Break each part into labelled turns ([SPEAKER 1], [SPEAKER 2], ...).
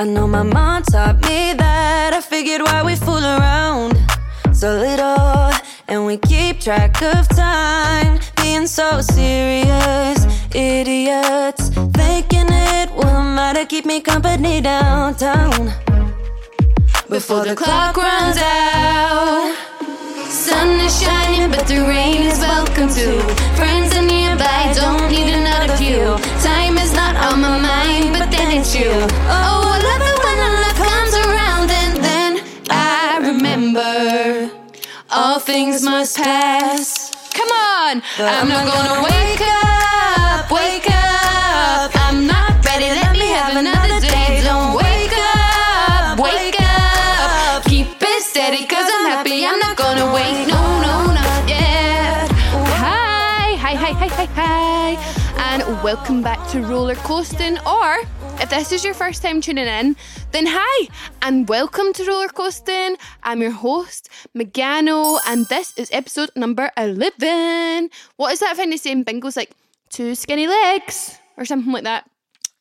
[SPEAKER 1] I know my mom taught me that. I figured why we fool around so little and we keep track of time. Being so serious, idiots. Thinking it will matter, keep me company downtown. Before the clock runs out. Sun is shining, but the rain is welcome too. Friends are nearby, don't need another view. Time is not on my mind, but then it's you. Oh, things must pass. Come on, I'm not gonna wake up, wake up. I'm not ready, let me have another day.
[SPEAKER 2] Welcome back to Roller Coasting. Or if this is your first time tuning in, then hi and welcome to Roller Coasting. I'm your host, Megano, and this is episode number 11. What is that thing they bingos like two skinny legs or something like that?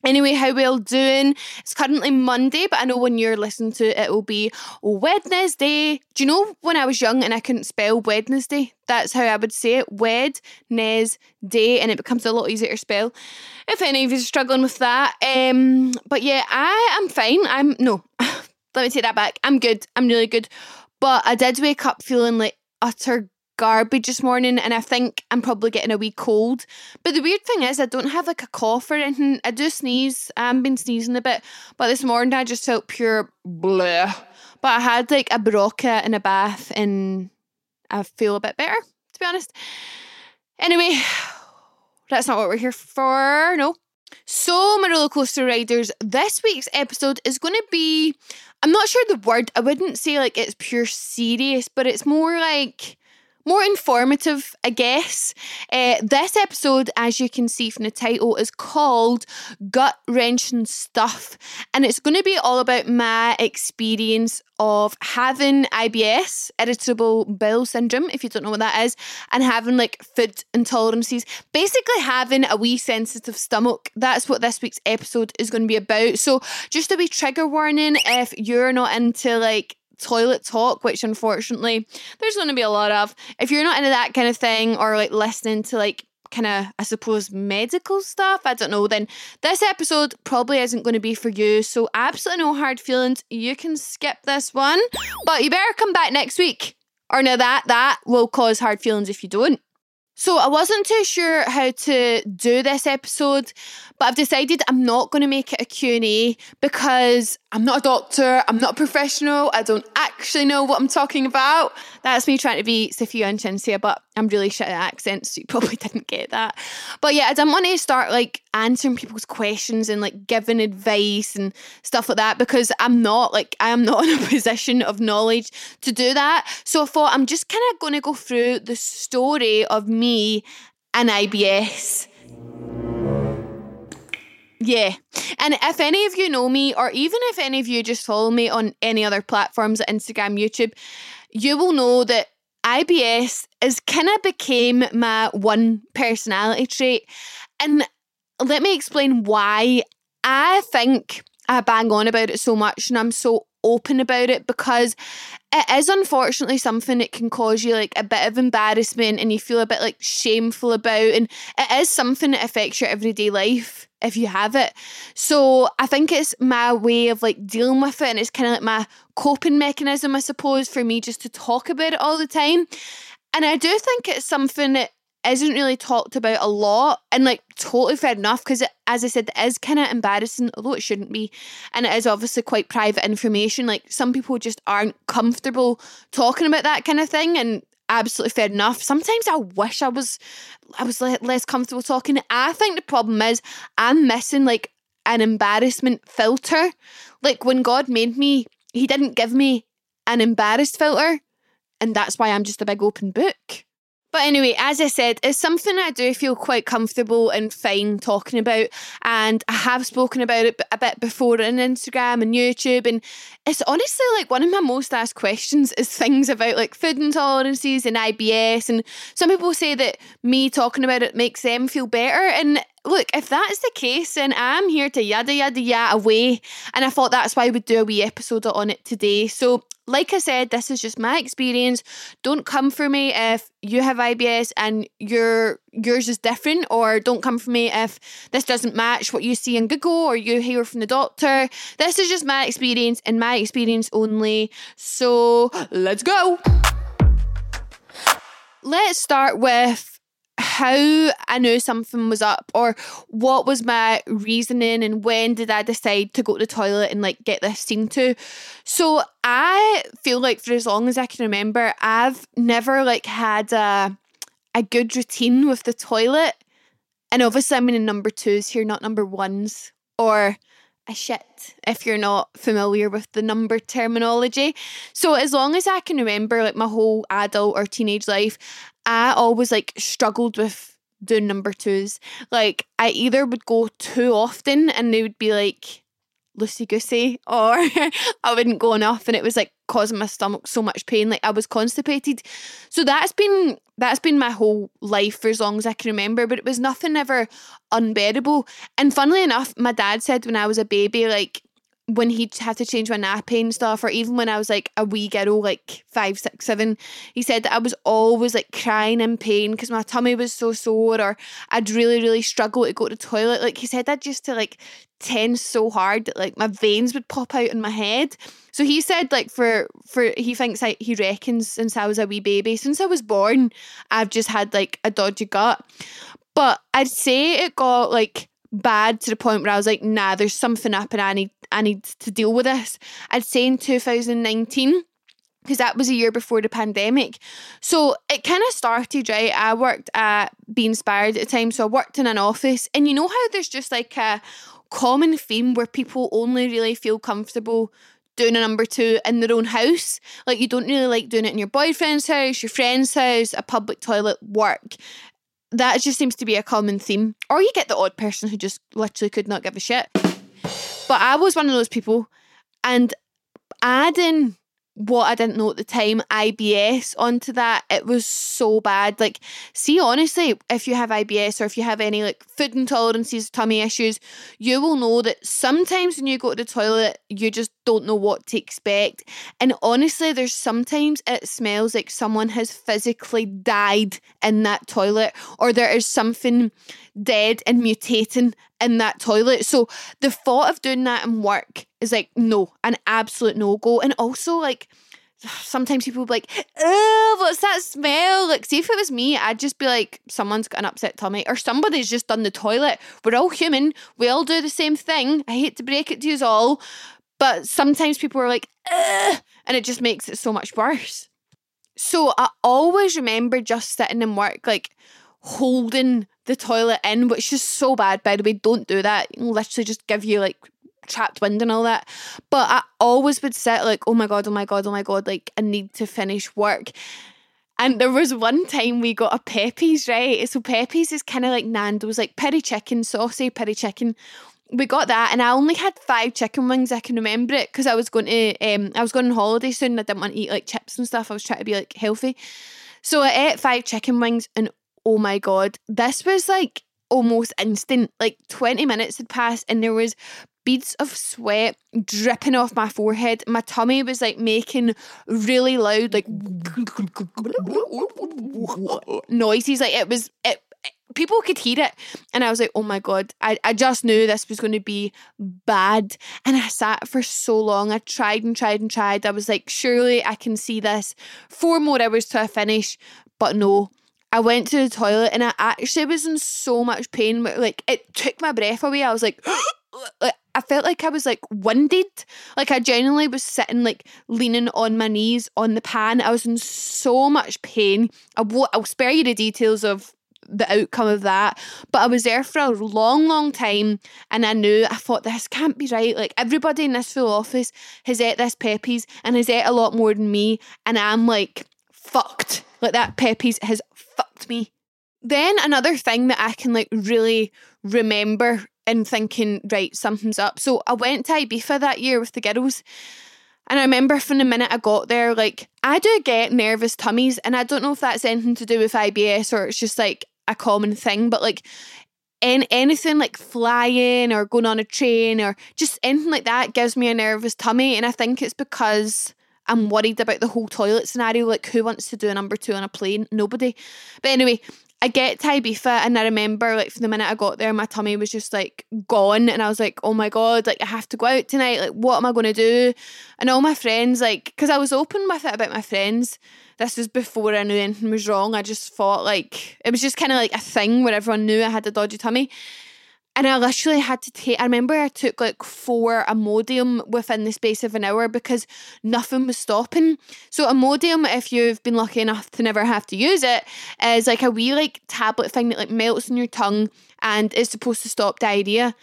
[SPEAKER 2] Anyway, how we all doing? It's currently Monday, but I know when you're listening to it, it will be Wednesday. Do you know when I was young and I couldn't spell Wednesday? That's how I would say it. Wednesday, and it becomes a lot easier to spell. If any of you are struggling with that, um, but yeah, I am fine. I'm no, let me take that back. I'm good. I'm really good. But I did wake up feeling like utter garbage this morning and I think I'm probably getting a wee cold. But the weird thing is I don't have like a cough or anything. I do sneeze. I've been sneezing a bit. But this morning I just felt pure bleh. But I had like a Berocca in a bath and I feel a bit better, to be honest. Anyway, that's not what we're here for, no. So, my roller coaster riders, this week's episode is going to be. I'm not sure the word, I wouldn't say like it's pure serious, but it's more like more informative, I guess. Uh, this episode, as you can see from the title, is called Gut Wrenching Stuff. And it's going to be all about my experience of having IBS, irritable bowel syndrome, if you don't know what that is, and having like food intolerances. Basically, having a wee sensitive stomach. That's what this week's episode is going to be about. So, just a wee trigger warning if you're not into like toilet talk, which unfortunately there's going to be a lot of. If you're not into that kind of thing or like listening to like kind of, I suppose, medical stuff, I don't know, then this episode probably isn't going to be for you. So, absolutely no hard feelings. You can skip this one, but you better come back next week. Or now that, that will cause hard feelings if you don't. So I wasn't too sure how to do this episode, but I've decided I'm not going to make it a Q&A because I'm not a doctor, I'm not a professional, I don't actually know what I'm talking about. That's me trying to be Sophia and Cinzia, but I'm really shit at accents, so you probably didn't get that. But yeah, I didn't want to start like answering people's questions and like giving advice and stuff like that because I'm not like I am not in a position of knowledge to do that. So I thought I'm just kind of going to go through the story of me and IBS. Yeah. And if any of you know me, or even if any of you just follow me on any other platforms Instagram, YouTube, you will know that IBS is kind of became my one personality trait. And let me explain why I think I bang on about it so much and I'm so open about it because it is unfortunately something that can cause you like a bit of embarrassment and you feel a bit like shameful about and it is something that affects your everyday life if you have it. So I think it's my way of like dealing with it and it's kind of like my coping mechanism I suppose for me just to talk about it all the time. And I do think it's something that isn't really talked about a lot and like totally fair enough because as I said it is kind of embarrassing although it shouldn't be and it is obviously quite private information. Like some people just aren't comfortable talking about that kind of thing and absolutely fair enough. Sometimes I wish I was I was less comfortable talking. I think the problem is I'm missing like an embarrassment filter. Like when God made me he didn't give me an embarrassed filter and that's why I'm just a big open book but anyway, as I said, it's something I do feel quite comfortable and fine talking about. And I have spoken about it a bit before on Instagram and YouTube. And it's honestly like one of my most asked questions is things about like food intolerances and IBS. And some people say that me talking about it makes them feel better. And look, if that's the case, then I'm here to yada yada yada away. And I thought that's why would do a wee episode on it today. So like I said, this is just my experience. Don't come for me if you have IBS and your yours is different, or don't come for me if this doesn't match what you see in Google or you hear from the doctor. This is just my experience and my experience only. So let's go. Let's start with how I knew something was up or what was my reasoning and when did I decide to go to the toilet and like get this seen to. So I feel like for as long as I can remember, I've never like had a a good routine with the toilet. And obviously I'm in number twos here, not number ones. Or a shit if you're not familiar with the number terminology. So as long as I can remember like my whole adult or teenage life, I always like struggled with doing number twos. Like I either would go too often and they would be like loosey goosey, or I wouldn't go enough and it was like causing my stomach so much pain. Like I was constipated. So that's been that's been my whole life for as long as I can remember, but it was nothing ever unbearable. And funnily enough, my dad said when I was a baby, like when he had to change my nappy and stuff, or even when I was like a wee girl, like five, six, seven, he said that I was always like crying in pain because my tummy was so sore, or I'd really, really struggle to go to toilet. Like he said that just to like tense so hard that like my veins would pop out in my head. So he said like for for he thinks I, he reckons since I was a wee baby, since I was born, I've just had like a dodgy gut. But I'd say it got like bad to the point where I was like, nah, there's something up and I need I need to deal with this. I'd say in 2019 because that was a year before the pandemic. So it kind of started, right? I worked at Be Inspired at the time. So I worked in an office. And you know how there's just like a common theme where people only really feel comfortable doing a number two in their own house. Like you don't really like doing it in your boyfriend's house, your friend's house, a public toilet, work that just seems to be a common theme. Or you get the odd person who just literally could not give a shit. But I was one of those people, and adding what I didn't know at the time, IBS, onto that, it was so bad. Like, see, honestly, if you have IBS or if you have any like food intolerances, tummy issues, you will know that sometimes when you go to the toilet, you just don't know what to expect. And honestly, there's sometimes it smells like someone has physically died in that toilet, or there is something dead and mutating in that toilet. So the thought of doing that in work is like, no, an absolute no go. And also, like, sometimes people be like, oh, what's that smell? Like, see if it was me, I'd just be like, someone's got an upset tummy or somebody's just done the toilet. We're all human. We all do the same thing. I hate to break it to you all, but sometimes people are like, Ugh, and it just makes it so much worse. So I always remember just sitting in work, like holding the toilet in, which is so bad, by the way. Don't do that. literally just give you like trapped wind and all that. But I always would sit like, oh my God, oh my God, oh my God, like I need to finish work. And there was one time we got a Pepe's, right? So Pepe's is kind of like Nando's, like peri chicken, saucy peri chicken. We got that, and I only had five chicken wings. I can remember it because I was going to, um, I was going on holiday soon. I didn't want to eat like chips and stuff. I was trying to be like healthy, so I ate five chicken wings, and oh my god, this was like almost instant. Like twenty minutes had passed, and there was beads of sweat dripping off my forehead. My tummy was like making really loud, like noises. Like it was, it, people could hear it. And I was like, oh my God, I, I just knew this was going to be bad. And I sat for so long. I tried and tried and tried. I was like, surely I can see this. Four more hours to a finish. But no, I went to the toilet and I actually was in so much pain. Like it took my breath away. I was like, like I felt like I was like winded. Like I genuinely was sitting like leaning on my knees on the pan. I was in so much pain. I will, I'll spare you the details of the outcome of that. But I was there for a long, long time and I knew I thought this can't be right. Like everybody in this full office has ate this Pepe's and has ate a lot more than me. And I'm like fucked. Like that Pepe's has fucked me. Then another thing that I can like really remember and thinking, right, something's up. So I went to Ibiza that year with the girls. And I remember from the minute I got there, like, I do get nervous tummies. And I don't know if that's anything to do with IBS or it's just like a common thing, but like, in anything like flying or going on a train or just anything like that gives me a nervous tummy. And I think it's because I'm worried about the whole toilet scenario. Like, who wants to do a number two on a plane? Nobody. But anyway, I get to Ibiza and I remember like from the minute I got there, my tummy was just like gone. And I was like, oh my God, like I have to go out tonight. Like, what am I going to do? And all my friends, like, because I was open with it about my friends. This was before I knew anything was wrong. I just thought like, it was just kind of like a thing where everyone knew I had a dodgy tummy. And I literally had to take, I remember I took like four Imodium within the space of an hour because nothing was stopping. So, Imodium, if you've been lucky enough to never have to use it, is like a wee like tablet thing that like melts in your tongue and is supposed to stop diarrhea.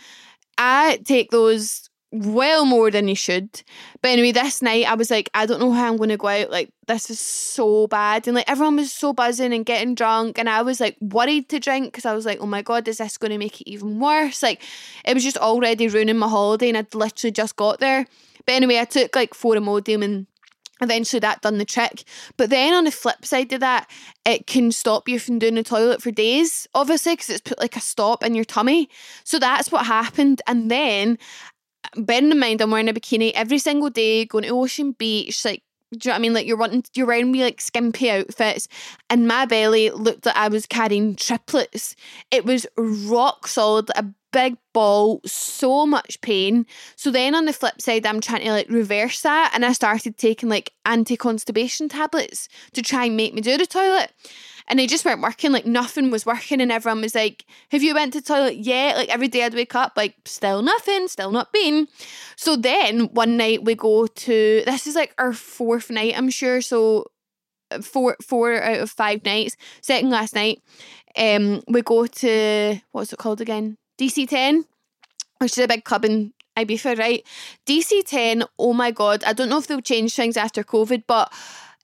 [SPEAKER 2] I take those well more than you should. But anyway, this night I was like, I don't know how I'm going to go out. Like, this is so bad. And like, everyone was so buzzing and getting drunk. And I was like, worried to drink because I was like, oh my God, is this going to make it even worse? Like, it was just already ruining my holiday and I'd literally just got there. But anyway, I took like four Imodium and eventually that done the trick. But then on the flip side of that, it can stop you from doing the toilet for days, obviously, because it's put like a stop in your tummy. So that's what happened. And then bearing in mind I'm wearing a bikini every single day, going to Ocean Beach, like do you know what I mean? Like you're wanting, you're wearing me like skimpy outfits, and my belly looked like I was carrying triplets. It was rock solid, a big ball, so much pain. So then on the flip side, I'm trying to like reverse that, and I started taking like anti constipation tablets to try and make me do the toilet and they just weren't working. Like nothing was working, and everyone was like, "Have you went to toilet yet?" Like every day I'd wake up, like still nothing, still not been. So then one night we go to this is like our fourth night, I'm sure. So uh, four four out of five nights. Second last night, um, we go to what's it called again? DC ten, which is a big club in Ibiza, right? DC ten. Oh my god, I don't know if they'll change things after COVID, but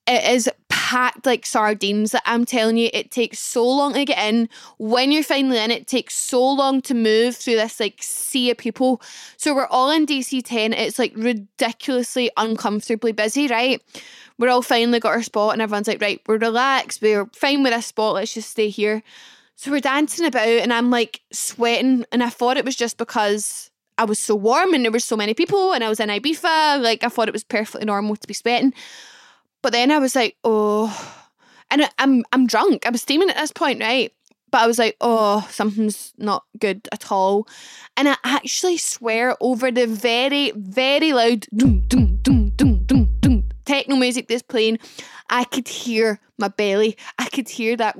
[SPEAKER 2] it is packed like sardines that I'm telling you, it takes so long to get in. When you're finally in, it takes so long to move through this like sea of people. So we're all in DC 10. It's like ridiculously uncomfortably busy, right? We're all finally got our spot, and everyone's like, right, we're relaxed, we're fine with this spot, let's just stay here. So we're dancing about, and I'm like sweating, and I thought it was just because I was so warm and there were so many people, and I was in Ibiza. Like I thought it was perfectly normal to be sweating. But then I was like, oh, and I'm I'm drunk. I was steaming at this point, right? But I was like, oh, something's not good at all. And I actually swear over the very, very loud doom, doom, doom, doom, doom, techno music that's playing, I could hear my belly. I could hear that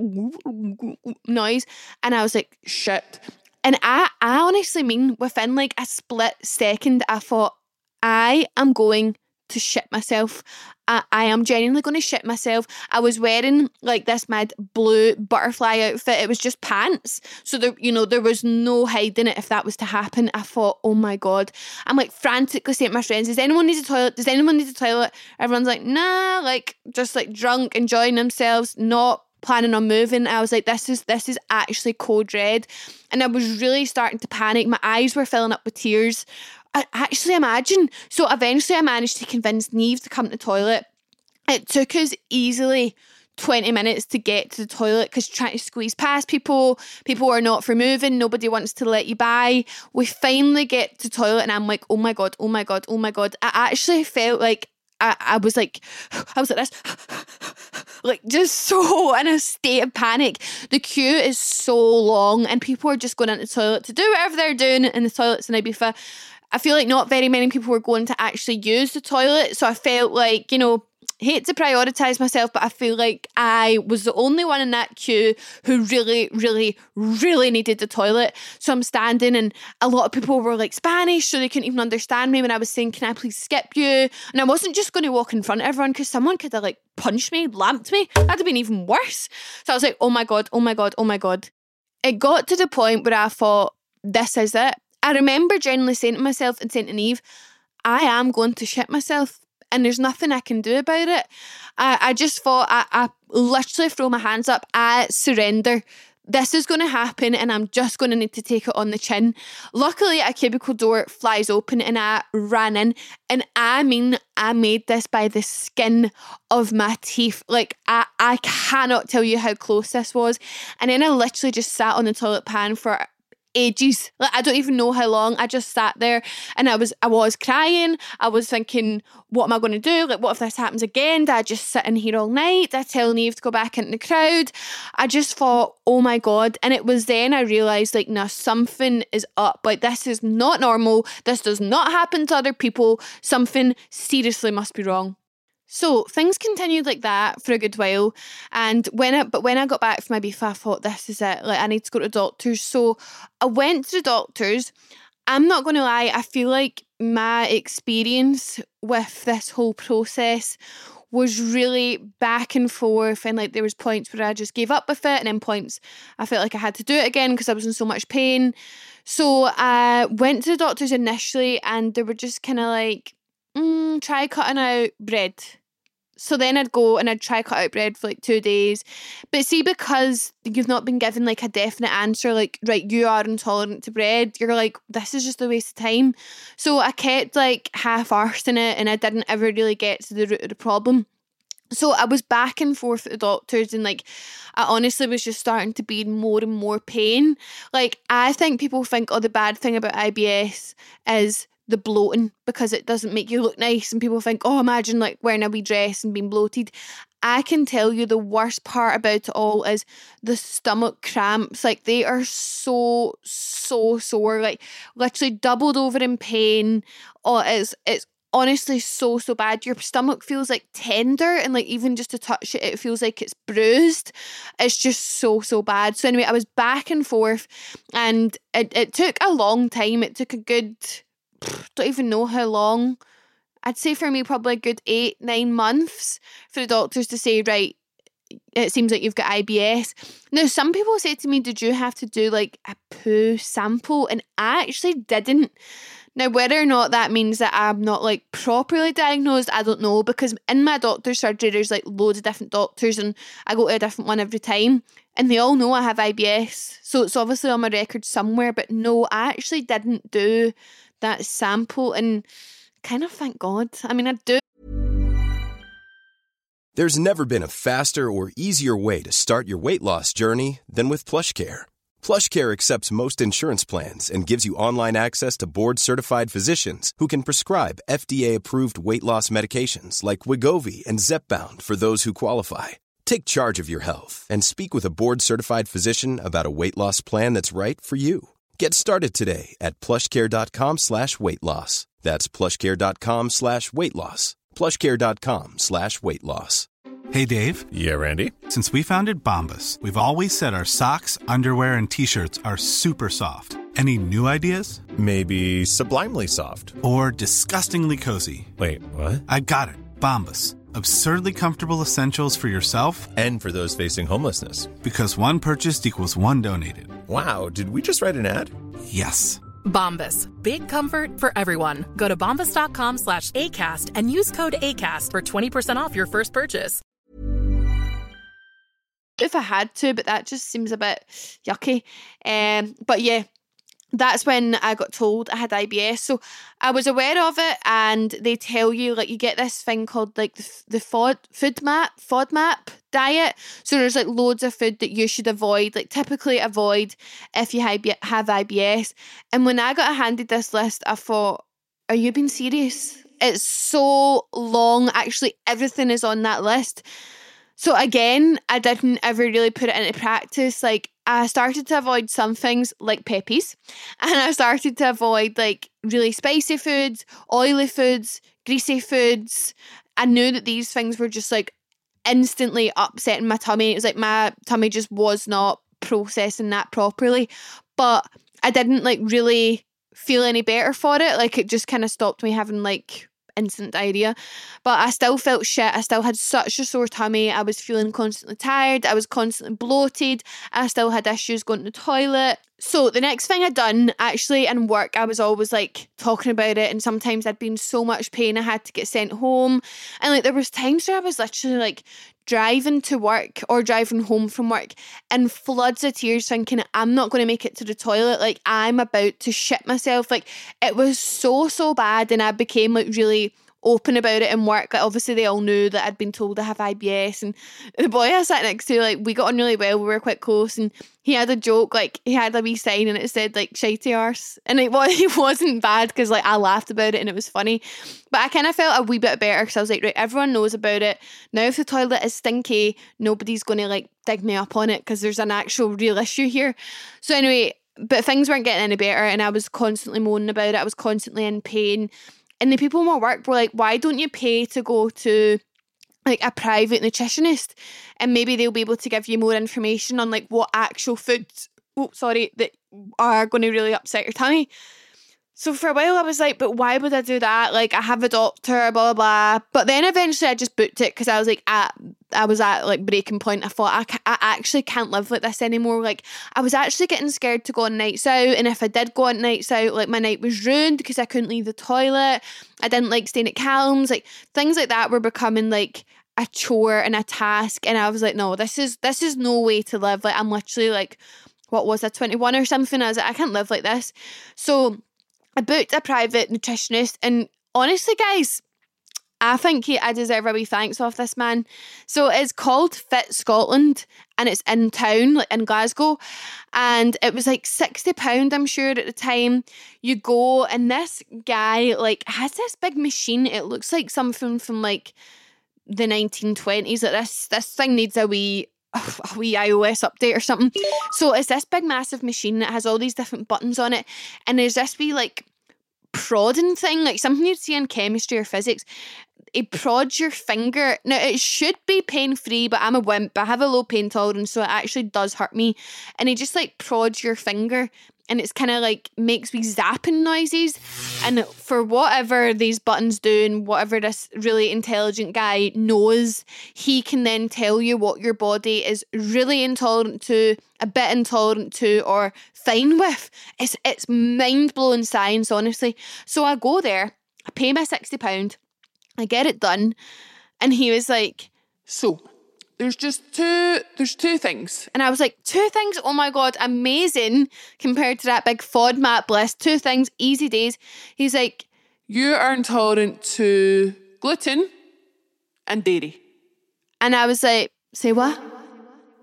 [SPEAKER 2] noise. And I was like, shit. And I, I honestly mean, within like a split second, I thought, I am going to shit myself. I, am genuinely going to shit myself. I was wearing like this mad blue butterfly outfit. It was just pants. So there, you know, there was no hiding it if that was to happen. I thought, oh my God. I'm like frantically saying to my friends, does anyone need a toilet? Does anyone need a toilet? Everyone's like, nah, like just like drunk, enjoying themselves, not planning on moving. I was like, this is this is actually code red. And I was really starting to panic. My eyes were filling up with tears. I actually imagine. So eventually I managed to convince Neve to come to the toilet. It took us easily 20 minutes to get to the toilet because trying to squeeze past people, people are not for moving, nobody wants to let you by. We finally get to toilet and I'm like, oh my god, oh my god, oh my god. I actually felt like I, I was like, I was like this, like just so in a state of panic. The queue is so long, and people are just going into the toilet to do whatever they're doing in the toilets in Ibiza. I feel like not very many people were going to actually use the toilet, so I felt like you know hate to prioritize myself, but I feel like I was the only one in that queue who really, really, really needed the toilet. So I'm standing, and a lot of people were like Spanish, so they couldn't even understand me when I was saying, Can I please skip you? And I wasn't just going to walk in front of everyone because someone could have like punched me, lamped me. That'd have been even worse. So I was like, Oh my God, oh my God, oh my God. It got to the point where I thought, This is it. I remember generally saying to myself and saying to Eve, I am going to shit myself and there's nothing I can do about it. I, I just thought I, I literally throw my hands up. I surrender. This is going to happen, and I'm just going to need to take it on the chin. Luckily, a cubicle door flies open, and I ran in. And I mean, I made this by the skin of my teeth. Like, I, I cannot tell you how close this was. And then I literally just sat on the toilet pan for ages. Like I don't even know how long. I just sat there and I was I was crying. I was thinking, what am I going to do? Like, what if this happens again? Did I just sit in here all night? Did I tell Neve to go back into the crowd? I just thought, oh my god. And it was then I realised, like, no, something is up. Like this is not normal. This does not happen to other people. Something seriously must be wrong. So things continued like that for a good while, and when I but when I got back from Ibiza, I thought this is it. Like I need to go to doctors. So I went to the doctors. I'm not going to lie. I feel like my experience with this whole process was really back and forth and like there was points where I just gave up with it and then points I felt like I had to do it again because I was in so much pain. So I went to the doctors initially and they were just kind of like, mm, try cutting out bread so then I'd go and I'd try cut out bread for like two days. But see, because you've not been given like a definite answer, like, right, you are intolerant to bread, you're like, this is just a waste of time. So I kept like half arsing it and I didn't ever really get to the root of the problem. So I was back and forth at the doctors and like I honestly was just starting to be in more and more pain. Like I think people think oh the bad thing about IBS is the bloating because it doesn't make you look nice and people think, oh, imagine like wearing a wee dress and being bloated. I can tell you the worst part about it all is the stomach cramps. Like they are so, so sore, like literally doubled over in pain. Oh, it's it's honestly so so bad your stomach feels like tender and like even just to touch it it feels like it's bruised it's just so so bad so anyway i was back and forth and it, it took a long time it took a good don't even know how long. I'd say for me, probably a good eight, nine months for the doctors to say, right, it seems like you've got IBS. Now, some people say to me, Did you have to do like a poo sample? And I actually didn't. Now, whether or not that means that I'm not like properly diagnosed, I don't know because in my doctor's surgery, there's like loads of different doctors and I go to a different one every time and they all know I have IBS. So it's obviously on my record somewhere, but no, I actually didn't do that sample and kind of thank God. I mean, I do.
[SPEAKER 3] There's never been a faster or easier way to start your weight loss journey than with PlushCare. PlushCare accepts most insurance plans and gives you online access to board-certified physicians who can prescribe FDA-approved weight loss medications like Wegovy and Zepbound for those who qualify. Take charge of your health and speak with a board-certified physician about a weight loss plan that's right for you. Get started today at plushcare.com slash weight loss. That's plushcare.com slash weight loss. Plushcare.com slash weight loss.
[SPEAKER 4] Hey, Dave.
[SPEAKER 5] Yeah, Randy.
[SPEAKER 4] Since we founded Bombas, we've always said our socks, underwear, and t shirts are super soft. Any new ideas?
[SPEAKER 5] Maybe sublimely soft.
[SPEAKER 4] Or disgustingly cozy?
[SPEAKER 5] Wait, what?
[SPEAKER 4] I got it. Bombas. Absurdly comfortable essentials for yourself
[SPEAKER 5] And for those facing homelessness.
[SPEAKER 4] because one purchased equals one donated.
[SPEAKER 5] Wow, did we just write an ad?
[SPEAKER 4] Yes.
[SPEAKER 6] Bombas. Big comfort for everyone. Go to bombas.com slash ACAST and use code ACAST for 20% off your first purchase.
[SPEAKER 2] if I had to, but that just seems a bit yucky. Um, but yeah, that's when I got told I had IBS. So I was aware of it, and they tell you like you get this thing called like the the FOD food map FODMAP diet. So there's like loads of food that you should avoid, like typically avoid if you have have IBS. And when I got handed this list, I thought, "Are you being serious?" It's so long. Actually, everything is on that list. So again, I didn't ever really put it into practice. Like I started to avoid some things like peppies, and I started to avoid like really spicy foods, oily foods, greasy foods. I knew that these things were just like instantly upsetting my tummy. It was like my tummy just was not processing that properly. But I didn't like really feel any better for it. Like it just kind of stopped me having like instant diarrhea. But I still felt shit. I still had such a sore tummy. I was feeling constantly tired. I was constantly bloated. I still had issues going to the toilet. So the next thing I'd done actually in work, I was always like talking about it, and sometimes I'd been so much pain I had to get sent home. And like there was times where I was literally like driving to work or driving home from work in floods of tears thinking I'm not going to make it to the toilet. Like I'm about to shit myself. Like it was so so bad and I became like really open about it in work like obviously they all knew that I'd been told I have IBS and the boy I sat next to like we got on really well we were quite close and he had a joke like he had a wee sign and it said like shitey arse. And it, was, it wasn't bad because like I laughed about it and it was funny. But I kind of felt a wee bit better because I was like right everyone knows about it. Now if the toilet is stinky nobody's going to like dig me up on it because there's an actual real issue here. So anyway but things weren't getting any better and I was constantly moaning about it. I was constantly in pain and the people in my work were like, why don't you pay to go to like a private nutritionist and maybe they'll be able to give you more information on like what actual foods oh sorry that are going to really upset your tummy so for a while I was like, but why would I do that? Like I have a doctor, blah blah blah. But then eventually I just booked it because I was like at I was at like breaking point. I thought I, ca- I actually can't live like this anymore. Like I was actually getting scared to go on nights out, and if I did go on nights out, like my night was ruined because I couldn't leave the toilet. I didn't like staying at Calms. Like things like that were becoming like a chore and a task, and I was like, no, this is this is no way to live. Like I'm literally like, what was I twenty one or something? I was like, I can't live like this. So I booked a private nutritionist, and honestly, guys, I think he, I deserve a wee thanks off this man. So it's called Fit Scotland, and it's in town, like in Glasgow, and it was like sixty pound, I'm sure at the time. You go, and this guy like has this big machine. It looks like something from like the 1920s. Like this, this thing needs a wee a wee iOS update or something. So it's this big massive machine that has all these different buttons on it, and there's this wee like prodding thing, like something you'd see in chemistry or physics. It prods your finger. Now it should be pain free, but I'm a wimp. I have a low pain tolerance, so it actually does hurt me. And it just like prods your finger and it's kind of like makes me zapping noises. And for whatever these buttons do, and whatever this really intelligent guy knows, he can then tell you what your body is really intolerant to, a bit intolerant to, or fine with. It's it's mind blowing science, honestly. So I go there, I pay my sixty pound, I get it done, and he was like, "So, there's just two there's two things. and i was like two things? Oh my god amazing compared to that big fodmap list two things easy days. He's like you are intolerant to gluten and dairy. and i was like say what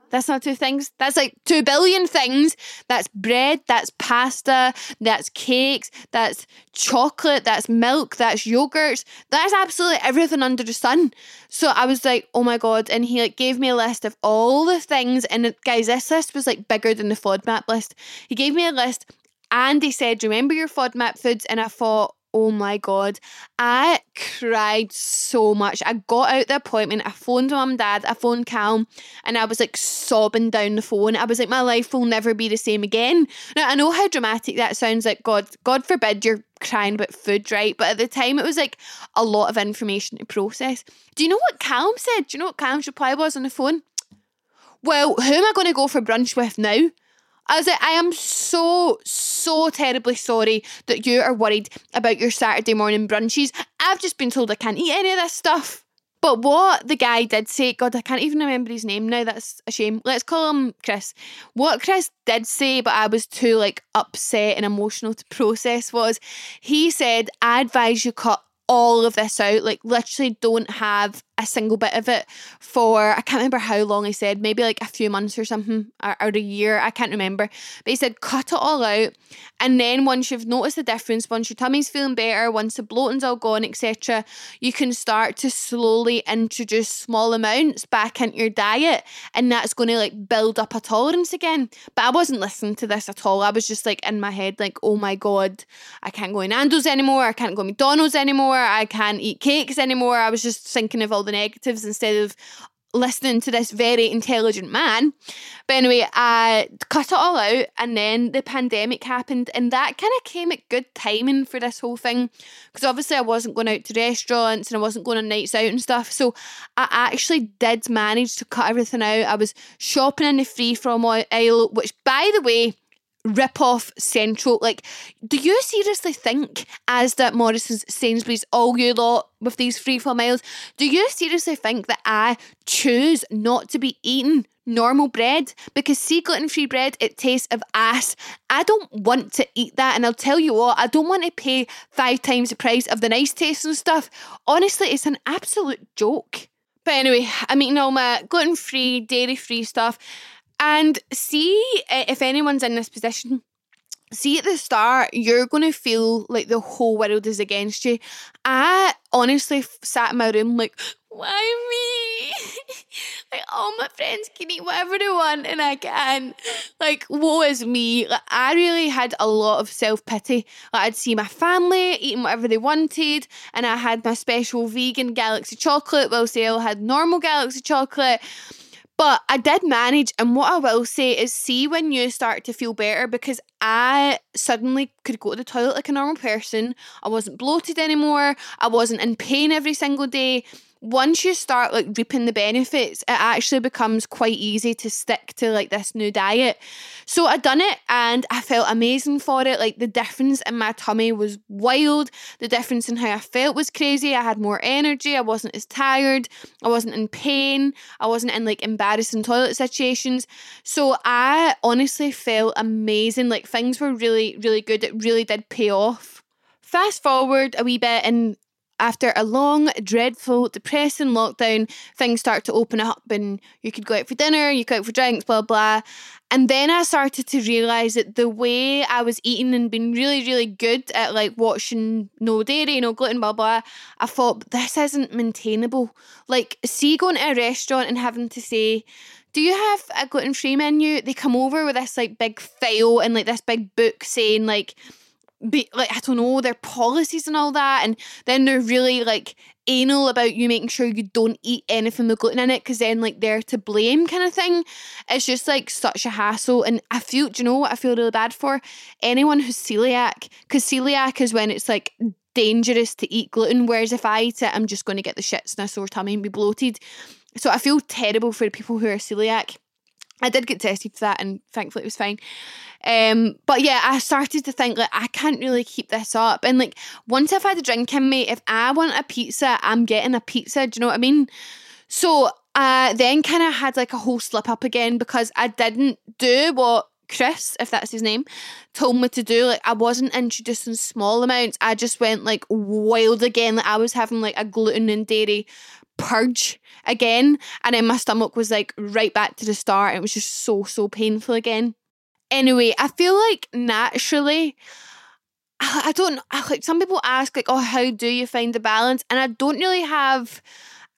[SPEAKER 2] that's not two things. That's like two billion things. That's bread, that's pasta, that's cakes, that's chocolate, that's milk, that's yogurts. That's absolutely everything under the sun. So I was like, oh my God. And he like gave me a list of all the things. And guys, this list was like bigger than the FODMAP list. He gave me a list and he said, remember your FODMAP foods? And I thought, Oh my God. I cried so much. I got out the appointment. I phoned mum and dad. I phoned Calm and I was like sobbing down the phone. I was like, my life will never be the same again. Now, I know how dramatic that sounds like. God, God forbid you're crying about food, right? But at the time, it was like a lot of information to process. Do you know what Calm said? Do you know what Calm's reply was on the phone? Well, who am I going to go for brunch with now? I was like, I am so, so terribly sorry that you are worried about your Saturday morning brunches. I've just been told I can't eat any of this stuff. But what the guy did say, God, I can't even remember his name now, that's a shame. Let's call him Chris. What Chris did say, but I was too like upset and emotional to process was he said, I advise you cut all of this out. Like literally don't have a single bit of it for I can't remember how long he said, maybe like a few months or something, or, or, a year, I can't remember. But he said cut it all out, and then once you've noticed the difference, once your tummy's feeling better, once the bloating's all gone, etc., you can start to slowly introduce small amounts back into your diet, and that's going to like build up a tolerance again. But I wasn't listening to this at all. I was just like in my head, like, oh my god, I can't go in Nando's anymore, I can't go McDonald's anymore, I can't eat cakes anymore. I was just thinking of all the negatives instead of listening to this very intelligent man. But anyway, I cut it all out, and then the pandemic happened, and that kind of came at good timing for this whole thing because obviously I wasn't going out to restaurants and I wasn't going on nights out and stuff. So I actually did manage to cut everything out. I was shopping in the free from aisle, which, by the way, rip off Central. Like, do you seriously think, as that Morrison's, Sainsbury's, all you lot with these free for miles, do you seriously think that I choose not to be eating normal bread? Because see, gluten free bread, it tastes of ass. I don't want to eat that, and I'll tell you what, I don't want to pay five times the price of the nice tasting stuff. Honestly, it's an absolute joke. But anyway, I'm eating all my gluten free, dairy free stuff. And see eh, if anyone's in this position. See at the start, you're going to feel like the whole world is against you. I honestly sat in my room like, why me? like all my friends can eat whatever they want and I can. Like, woe is me. Like, I really had a lot of self pity. Like, I'd see my family eating whatever they wanted, and I had my special vegan galaxy chocolate, whilst they all had normal galaxy chocolate. But I did manage, and what I will say is see when you start to feel better because I suddenly could go to the toilet like a normal person. I wasn't bloated anymore. I wasn't in pain every single day once you start like reaping the benefits, it actually becomes quite easy to stick to like this new diet. So I done it and I felt amazing for it. Like the difference in my tummy was wild. The difference in how I felt was crazy. I had more energy. I wasn't as tired. I wasn't in pain. I wasn't in like embarrassing toilet situations. So I honestly felt amazing. Like things were really, really good. It really did pay off. Fast forward a wee bit and after a long, dreadful, depressing lockdown, things start to open up and you could go out for dinner, you could go out for drinks, blah, blah. And then I started to realise that the way I was eating and being really, really good at like watching no dairy, no gluten, blah, blah, I thought this isn't maintainable. Like, see, going to a restaurant and having to say, do you have a gluten free menu? They come over with this like big file and like this big book saying, like, be like I don't know their policies and all that, and then they're really like anal about you making sure you don't eat anything with gluten in it because then like they're to blame kind of thing. It's just like such a hassle, and I feel do you know what I feel really bad for anyone who's celiac because celiac is when it's like dangerous to eat gluten, whereas if I eat it, I'm just going to get the shits and a sore tummy and be bloated. So I feel terrible for people who are celiac. I did get tested for that, and thankfully it was fine. Um, but yeah, I started to think like I can't really keep this up. And like once I've had a drink in me, if I want a pizza, I'm getting a pizza. Do you know what I mean? So I then kind of had like a whole slip up again because I didn't do what Chris, if that's his name, told me to do. Like I wasn't introducing small amounts. I just went like wild again. Like I was having like a gluten and dairy purge again. And then my stomach was like right back to the start. It was just so, so painful again. Anyway, I feel like naturally, I don't like some people ask like, oh, how do you find the balance? And I don't really have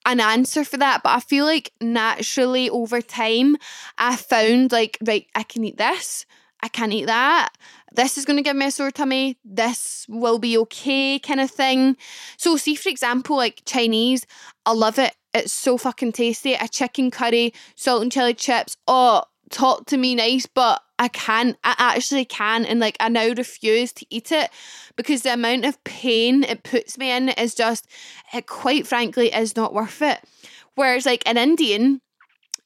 [SPEAKER 2] an answer for that, but I feel like naturally over time, I found like, right, I can eat this. I can't eat that. This is going to give me a sore tummy. This will be okay, kind of thing. So, see, for example, like Chinese, I love it. It's so fucking tasty. A chicken curry, salt and chili chips. Oh, talk to me nice, but I can't. I actually can. And like, I now refuse to eat it because the amount of pain it puts me in is just, it quite frankly is not worth it. Whereas, like, an Indian,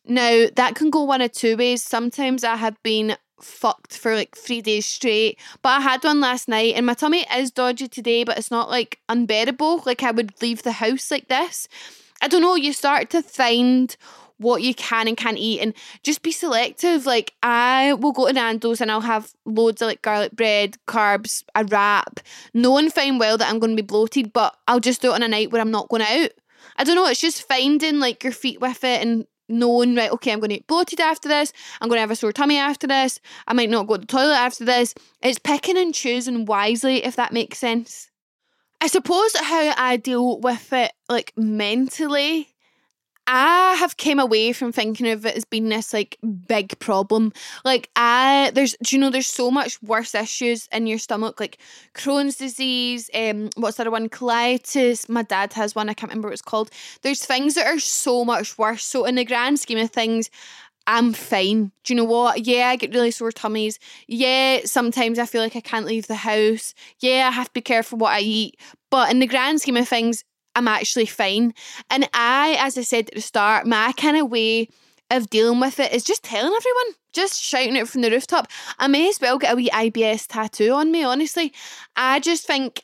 [SPEAKER 2] now that can go one of two ways. Sometimes I have been fucked for like three days straight. But I had one last night and my tummy is dodgy today, but it's not like unbearable. Like I would leave the house like this. I don't know, you start to find what you can and can't eat and just be selective. Like I will go to Nando's and I'll have loads of like garlic bread, carbs, a wrap, knowing fine well that I'm going to be bloated, but I'll just do it on a night where I'm not going out. I don't know, it's just finding like your feet with it and knowing, right, okay, I'm going to get bloated after this, I'm going to have a sore tummy after this, I might not go to the toilet after this. It's picking and choosing wisely, if that makes sense. I suppose how I deal with it, like mentally, I have came away from thinking of it as being this like big problem. Like I there's do you know there's so much worse issues in your stomach, like Crohn's disease, um, what's other one? Colitis. My dad has one, I can't remember what it's called. There's things that are so much worse. So in the grand scheme of things, I'm fine. Do you know what? Yeah, I get really sore tummies. Yeah, sometimes I feel like I can't leave the house. Yeah, I have to be careful what I eat. But in the grand scheme of things, I'm actually fine. And I, as I said at the start, my kind of way of dealing with it is just telling everyone, just shouting it from the rooftop. I may as well get a wee IBS tattoo on me, honestly. I just think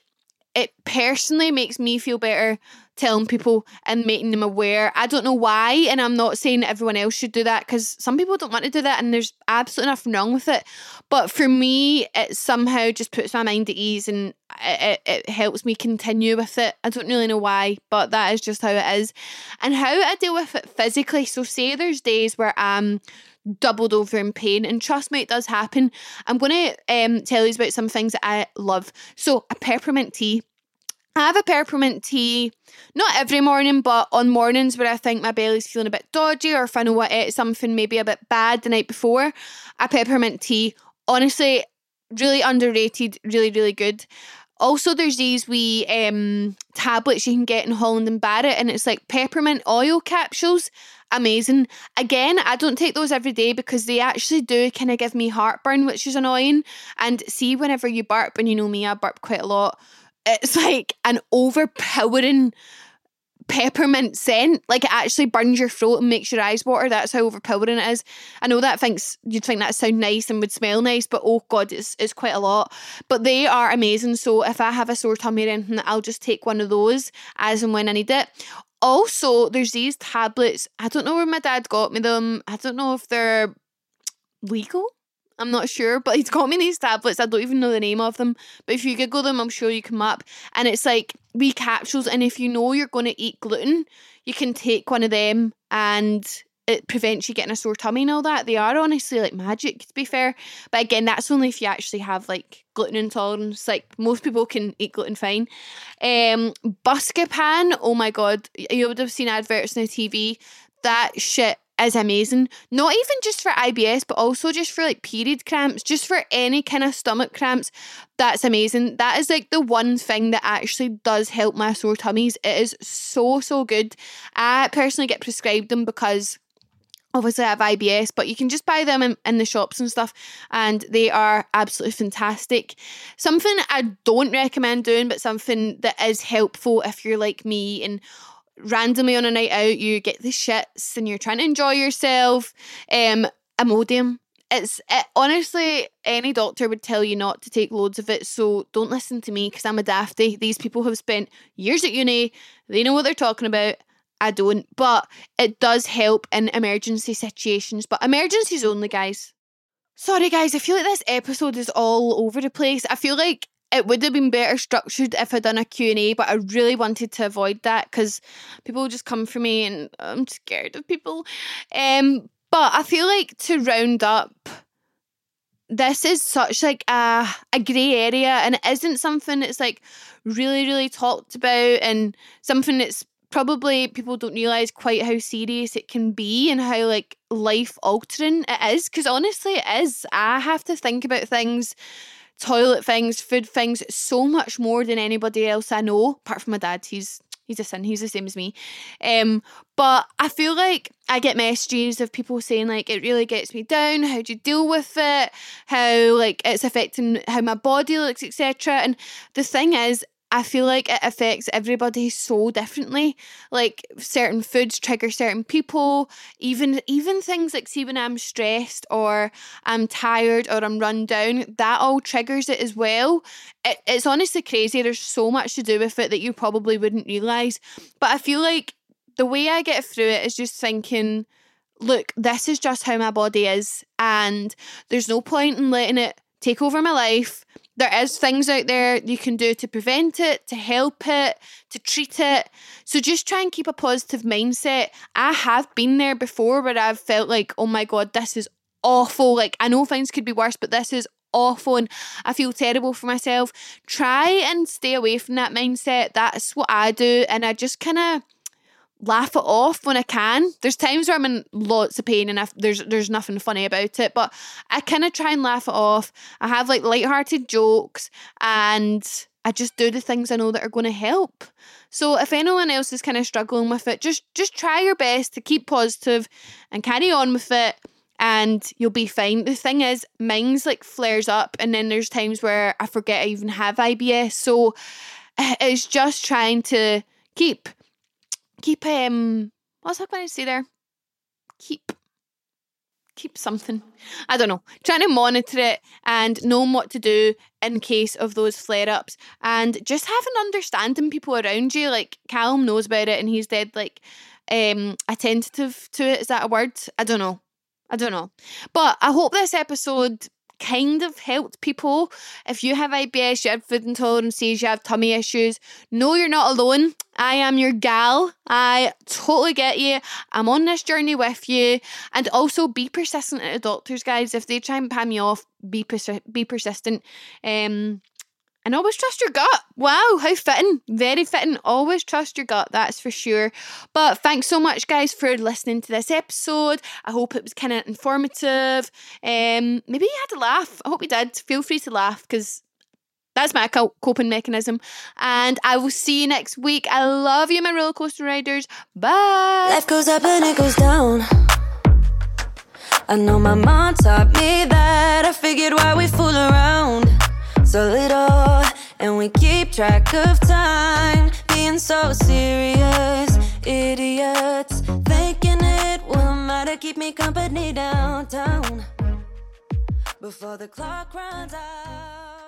[SPEAKER 2] it personally makes me feel better telling people and making them aware. I don't know why, and I'm not saying everyone else should do that because some people don't want to do that, and there's absolutely nothing wrong with it. But for me, it somehow just puts my mind at ease and it, it, it helps me continue with it. I don't really know why, but that is just how it is. And how I deal with it physically. So, say there's days where I'm doubled over in pain. And trust me, it does happen. I'm going to um, tell you about some things that I love. So, a peppermint tea. I have a peppermint tea, not every morning, but on mornings where I think my belly's feeling a bit dodgy or if I know I ate something maybe a bit bad the night before, a peppermint tea. Honestly, really underrated, really, really good. Also, there's these wee um, tablets you can get in Holland and Barrett, and it's like peppermint oil capsules. Amazing. Again, I don't take those every day because they actually do kind of give me heartburn, which is annoying. And see, whenever you burp, and you know me, I burp quite a lot, it's like an overpowering peppermint scent. Like it actually burns your throat and makes your eyes water. That's how overpowering it is. I know that thinks you'd think that sound nice and would smell nice, but oh god, it's it's quite a lot. But they are amazing. So if I have a sore tummy or anything, I'll just take one of those as and when I need it. Also, there's these tablets. I don't know where my dad got me them. I don't know if they're legal. I'm not sure, but he's got me these tablets. I don't even know the name of them. But if you Google them, I'm sure you come up. And it's like wee capsules. And if you know you're going to eat gluten, you can take one of them and it prevents you getting a sore tummy and all that. They are honestly like magic, to be fair. But again, that's only if you actually have like gluten intolerance. Like most people can eat gluten fine. Um, Buscopan, oh my god, you would have seen adverts on the TV. That shit is amazing. Not even just for IBS, but also just for like period cramps, just for any kind of stomach cramps. That's amazing. That is like the one thing that actually does help my sore tummies. It is so, so good. I personally get prescribed them because obviously I have IBS, but you can just buy them in, in, the shops and stuff, and they are absolutely fantastic. Something I don't recommend doing, but something that is helpful if you're like me and randomly on a night out you get the shits and you're trying to enjoy yourself. Um, Imodium. It's it, honestly any doctor would tell you not to take loads of it. So don't listen to me because I'm a dafty. These people have spent years at uni. They know what they're talking about. I don't, but it does help in emergency situations. But emergencies only, guys. Sorry, guys. I feel like this episode is all over the place. I feel like it would have been better structured if I'd done a Q&A, but I really wanted to avoid that because people just come for me and I'm scared of people. Um, but I feel like to round up, this is such like a, a grey area and it isn't something that's like really, really talked about and something that's probably people don't realize quite how serious it can be and how like life altering it is because honestly it is i have to think about things toilet things food things so much more than anybody else i know apart from my dad. He's he's a sin he's the same as me. Um but i feel like i get messages of people saying like it really gets me down. How do you deal with it? How like it's affecting how my body looks etc and the thing is I feel like it affects everybody so differently. Like certain foods trigger certain people. Even even things like see when I'm stressed or I'm tired or I'm run down, that all triggers it as well. It, it's honestly crazy. There's so much to do with it that you probably wouldn't realize. But I feel like the way I get through it is just thinking, look, this is just how my body is, and there's no point in letting it take over my life there is things out there you can do to prevent it, to help it, to treat it. So just try and keep a positive mindset. I have been there before where I've felt like, oh my God, this is awful. Like, I know things could be worse, but this is awful and I feel terrible for myself. Try and stay away from that mindset. That's what I do. And I just kind of laugh it off when I can. There's times where I'm in lots of pain and I, there's there's nothing funny about it, but I kind of try and laugh it off. I have like light-hearted jokes and I just do the things I know that are going to help. So if anyone else is kind of struggling with it, just just try your best to keep positive and carry on with it and you'll be fine. The thing is, mine's like flares up and then there's times where I forget I even have IBS. So eh, it's just trying to keep keep um what's I going to say there? Keep keep something. I don't know. Trying to monitor it and knowing what to do in case of those flare ups and just having understanding people around you. Like Callum knows about it and he's dead like um attentive to it. Is that a word? I don't know. I don't know. But I hope this episode kind of helped people. If you have IBS, you have food intolerances, you have tummy issues, no, you're not alone. I am your gal. I totally get you. I'm on this journey with you. And also be persistent at the doctors, guys. If they try and pan me off, be persi- be persistent. Um and always trust your gut. Wow, how fitting. Very fitting. Always trust your gut, that's for sure. But thanks so much, guys, for listening to this episode. I hope it was kind of informative. Um, maybe you had a laugh. I hope you did. Feel free to laugh because that's my coping mechanism. And I will see you next week. I love you, my roller coaster riders. Bye.
[SPEAKER 1] Life goes up and it goes down. I know my mom taught me that. I figured why we fool around so little, and we keep track of time. Being so serious, idiots. Thinking it will matter, keep me company downtown. Before the clock runs out.